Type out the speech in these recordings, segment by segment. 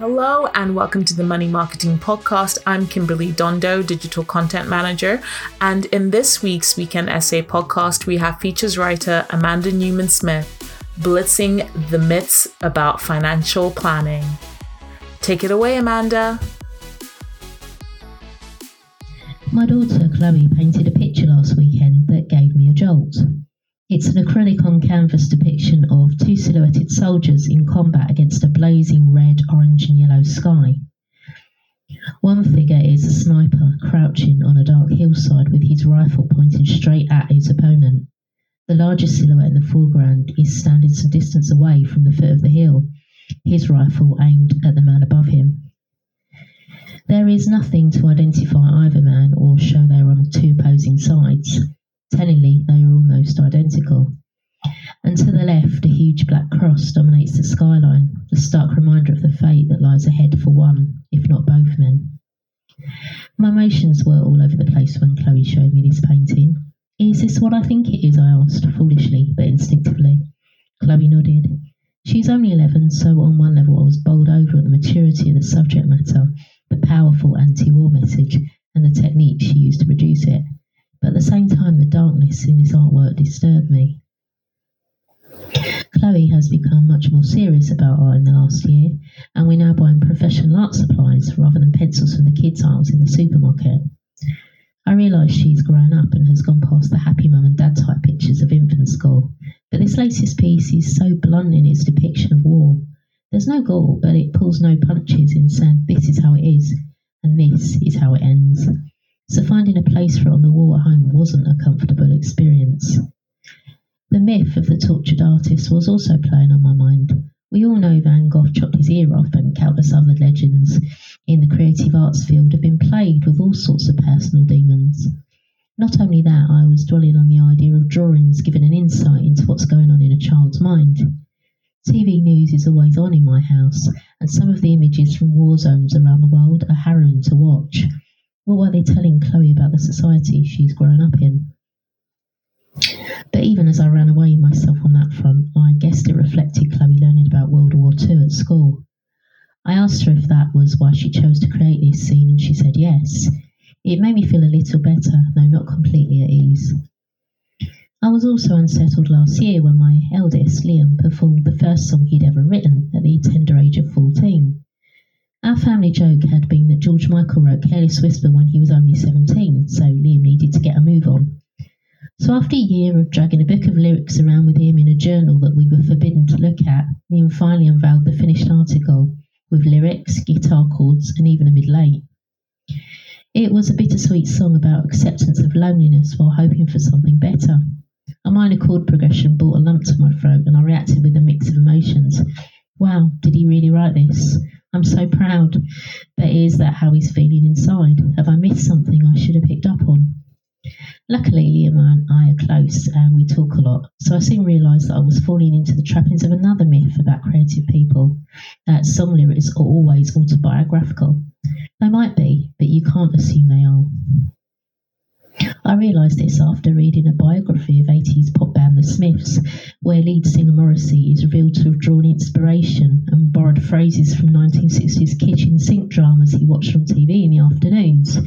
Hello and welcome to the Money Marketing Podcast. I'm Kimberly Dondo, Digital Content Manager. And in this week's Weekend Essay podcast, we have features writer Amanda Newman Smith blitzing the myths about financial planning. Take it away, Amanda. My daughter Chloe painted a picture last weekend that gave me a jolt. It's an acrylic on canvas depiction of two silhouetted soldiers in combat against a blazing red, orange, and yellow sky. One figure is a sniper crouching on a dark hillside with his rifle pointing straight at his opponent. The largest silhouette in the foreground is standing some distance away from the foot of the hill, his rifle aimed at the man above him. There is nothing to identify either man or show they are on two opposing sides. Tellingly, they are almost identical. And to the left, a huge black cross dominates the skyline, a stark reminder of the fate that lies ahead for one, if not both men. My emotions were all over the place when Chloe showed me this painting. Is this what I think it is? I asked, foolishly but instinctively. Chloe nodded. She's only 11, so on one level I was bowled over at the maturity of the subject matter, the powerful anti war message, and the technique she used to produce it but at the same time, the darkness in this artwork disturbed me. Chloe has become much more serious about art in the last year, and we're now buying professional art supplies rather than pencils from the kids' aisles in the supermarket. I realise she's grown up and has gone past the happy mum and dad type pictures of infant school, but this latest piece is so blunt in its depiction of war. There's no gore, but it pulls no punches in saying this is how it is, and this is how it ends so finding a place for it on the wall at home wasn't a comfortable experience. The myth of the tortured artist was also playing on my mind. We all know Van Gogh chopped his ear off, and countless other legends in the creative arts field have been plagued with all sorts of personal demons. Not only that, I was dwelling on the idea of drawings giving an insight into what's going on in a child's mind. TV news is always on in my house, and some of the images from war zones around the world are harrowing to watch. What were they telling Chloe about the society she's grown up in? But even as I ran away myself on that front, I guessed it reflected Chloe learning about World War II at school. I asked her if that was why she chose to create this scene, and she said yes. It made me feel a little better, though not completely at ease. I was also unsettled last year when my eldest, Liam, performed the first song he'd ever written at the tender age of 14. Our family joke had been that George Michael wrote Careless Whisper when he was only 17, so Liam needed to get a move on. So after a year of dragging a book of lyrics around with him in a journal that we were forbidden to look at, Liam finally unveiled the finished article with lyrics, guitar chords, and even a middle eight. It was a bittersweet song about acceptance of loneliness while hoping for something better. A minor chord progression brought a lump to my throat, and I reacted with a mix of emotions. Wow, did he really write this? I'm so proud. But is that how he's feeling inside? Have I missed something I should have picked up on? Luckily, Liam and I are close and we talk a lot, so I soon realised that I was falling into the trappings of another myth about creative people that song lyrics are always autobiographical. They might be, but you can't assume they are. I realised this after reading a biography of 80s pop band The Smiths, where lead singer Morrissey is revealed to have drawn inspiration and borrowed phrases from 1960s kitchen sink dramas he watched on TV in the afternoons.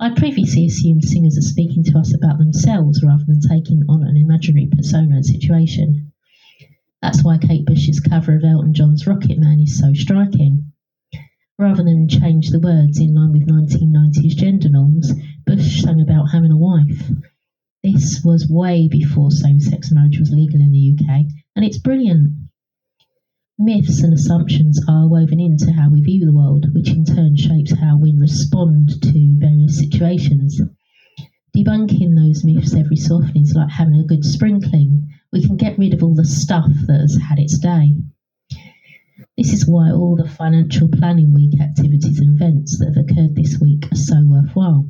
I previously assumed singers are speaking to us about themselves rather than taking on an imaginary persona and situation. That's why Kate Bush's cover of Elton John's Rocket Man is so striking. Rather than change the words in line with 1990s gender norms, Bush sang about having a wife. This was way before same sex marriage was legal in the UK, and it's brilliant. Myths and assumptions are woven into how we view the world, which in turn shapes how we respond to various situations. Debunking those myths every so often is like having a good sprinkling. We can get rid of all the stuff that has had its day. This is why all the financial planning week activities and events that have occurred this week are so worthwhile.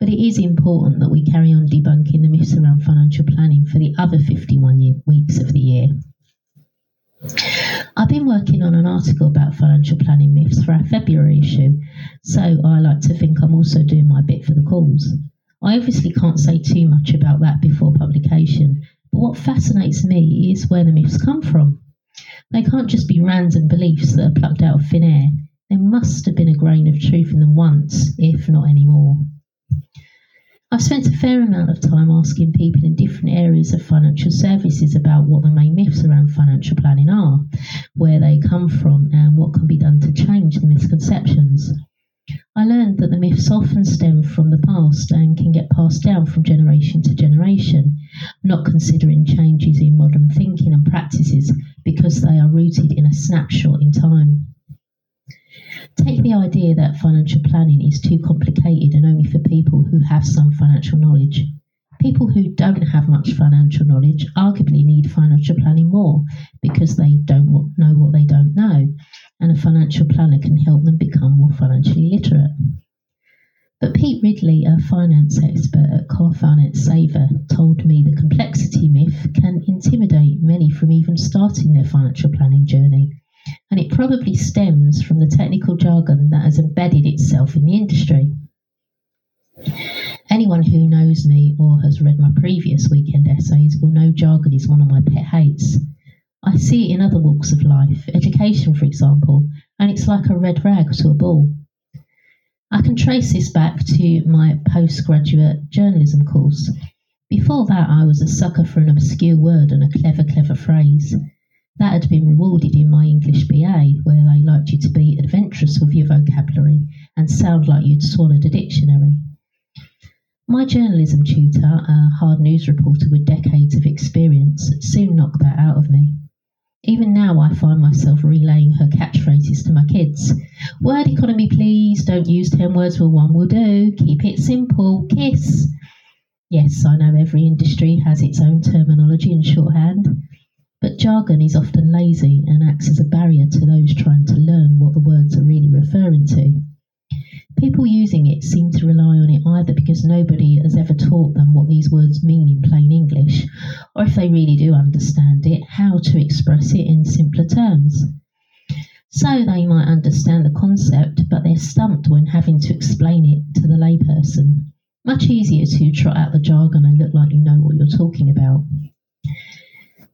But it is important that we carry on debunking the myths around financial planning for the other 51 year, weeks of the year. I've been working on an article about financial planning myths for our February issue, so I like to think I'm also doing my bit for the cause. I obviously can't say too much about that before publication, but what fascinates me is where the myths come from. They can't just be random beliefs that are plucked out of thin air. There must have been a grain of truth in them once, if not anymore. I've spent a fair amount of time asking people in different areas of financial services about what the main myths around financial planning are, where they come from, and what can be done to change the misconceptions. I learned that the myths often stem from the past and can get passed down from generation to generation, not considering changes in modern thinking and practices because they are rooted in a snapshot in time. Take the idea that financial planning is too complicated and only for people who have some financial knowledge. People who don't have much financial knowledge arguably need financial planning more because they don't know what they don't know, and a financial planner can help them become more financially literate. But Pete Ridley, a finance expert at Car Finance Saver, told me the complexity myth can intimidate many from even starting their financial planning journey and it probably stems from the technical jargon that has embedded itself in the industry. Anyone who knows me or has read my previous weekend essays will know jargon is one of my pet hates. I see it in other walks of life, education for example, and it's like a red rag to a bull. I can trace this back to my postgraduate journalism course. Before that, I was a sucker for an obscure word and a clever, clever phrase. That had been rewarded in my English BA, where they liked you to be adventurous with your vocabulary and sound like you'd swallowed a dictionary. My journalism tutor, a hard news reporter with decades of experience, soon knocked that out of me. Even now, I find myself relaying her catchphrases to my kids. Word economy, please. Don't use 10 words where one will do. Keep it simple. Kiss. Yes, I know every industry has its own terminology and shorthand. But jargon is often lazy and acts as a barrier to those trying to learn what the words are really referring to. People using it seem to rely on it either because nobody has ever taught them what these words mean in plain English, or if they really do understand it, how to express it in simpler terms. So they might understand the concept, but they're stumped when having to explain it to the layperson. Much easier to trot out the jargon and look like you know what you're talking about.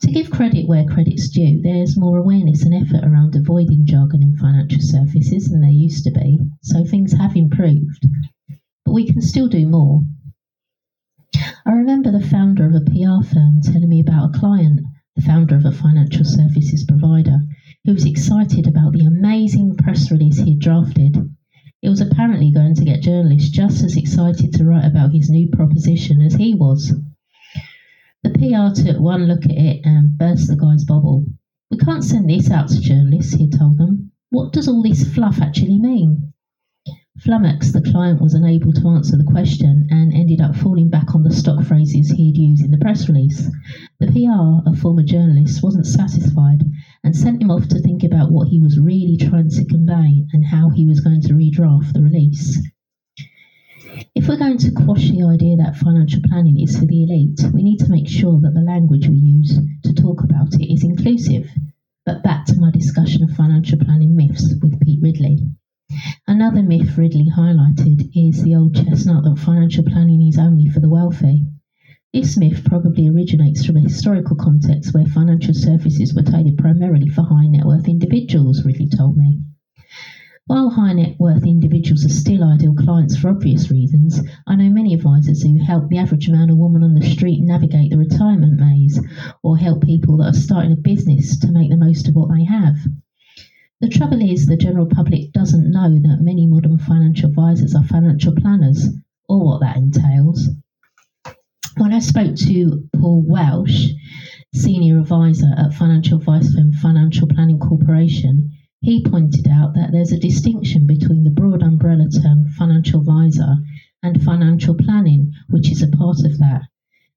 To give credit where credit's due, there's more awareness and effort around avoiding jargon in financial services than there used to be, so things have improved. But we can still do more. I remember the founder of a PR firm telling me about a client, the founder of a financial services provider, who was excited about the amazing press release he had drafted. It was apparently going to get journalists just as excited to write about his new proposition as he was. PR took one look at it and burst the guy's bubble. We can't send this out to journalists, he told them. What does all this fluff actually mean? Flummoxed, the client was unable to answer the question and ended up falling back on the stock phrases he'd used in the press release. The PR, a former journalist, wasn't satisfied and sent him off to think about what he was really trying to convey and how he was going to redraft the release. If we're going to quash the idea that financial planning is for the elite, we need to make sure that the language we use to talk about it is inclusive. But back to my discussion of financial planning myths with Pete Ridley. Another myth Ridley highlighted is the old chestnut that financial planning is only for the wealthy. This myth probably originates from a historical context where financial services were tailored primarily for high net worth individuals, Ridley told me. While high net worth individuals are still ideal clients for obvious reasons, I know many advisors who help the average man or woman on the street navigate the retirement maze or help people that are starting a business to make the most of what they have. The trouble is, the general public doesn't know that many modern financial advisors are financial planners or what that entails. When I spoke to Paul Welsh, senior advisor at financial advice firm Financial Planning Corporation, he pointed out that there's a distinction between the broad umbrella term financial advisor and financial planning, which is a part of that.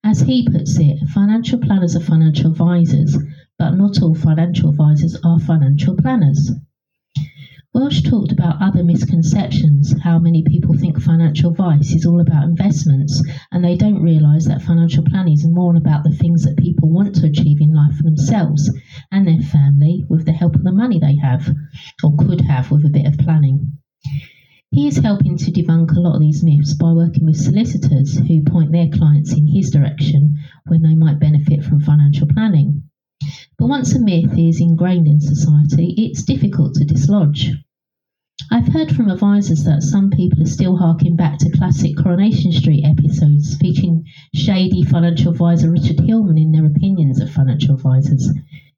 As he puts it, financial planners are financial advisors, but not all financial advisors are financial planners. Welsh talked about other misconceptions, how many people think financial advice is all about investments, and they don't realise that financial planning is more about the things that people want to achieve in life for themselves and their family with the help of the money they have, or could have with a bit of planning. He is helping to debunk a lot of these myths by working with solicitors who point their clients in his direction when they might benefit from financial planning. But once a myth is ingrained in society, it's difficult to dislodge. I've heard from advisors that some people are still harking back to classic Coronation Street episodes featuring shady financial advisor Richard Hillman in their opinions of financial advisors.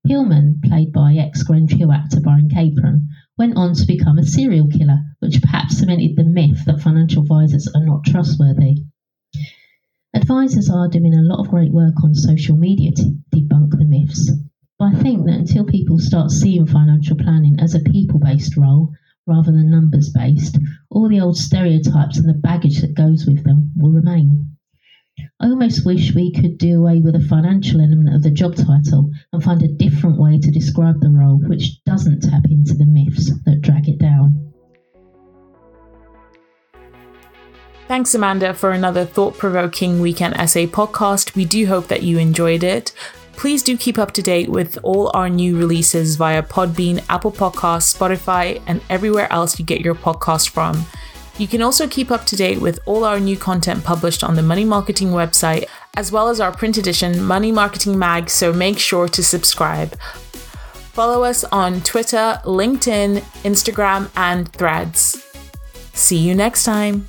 Hillman, played by ex Grange Hill actor Brian Capron, went on to become a serial killer, which perhaps cemented the myth that financial advisors are not trustworthy. Advisors are doing a lot of great work on social media to debunk the myths. But I think that until people start seeing financial planning as a people based role rather than numbers based, all the old stereotypes and the baggage that goes with them will remain. I almost wish we could do away with the financial element of the job title and find a different way to describe the role which doesn't tap into the myths that drag it down. Thanks, Amanda, for another thought provoking weekend essay podcast. We do hope that you enjoyed it. Please do keep up to date with all our new releases via Podbean, Apple Podcasts, Spotify, and everywhere else you get your podcast from. You can also keep up to date with all our new content published on the Money Marketing website, as well as our print edition, Money Marketing Mag, so make sure to subscribe. Follow us on Twitter, LinkedIn, Instagram, and Threads. See you next time.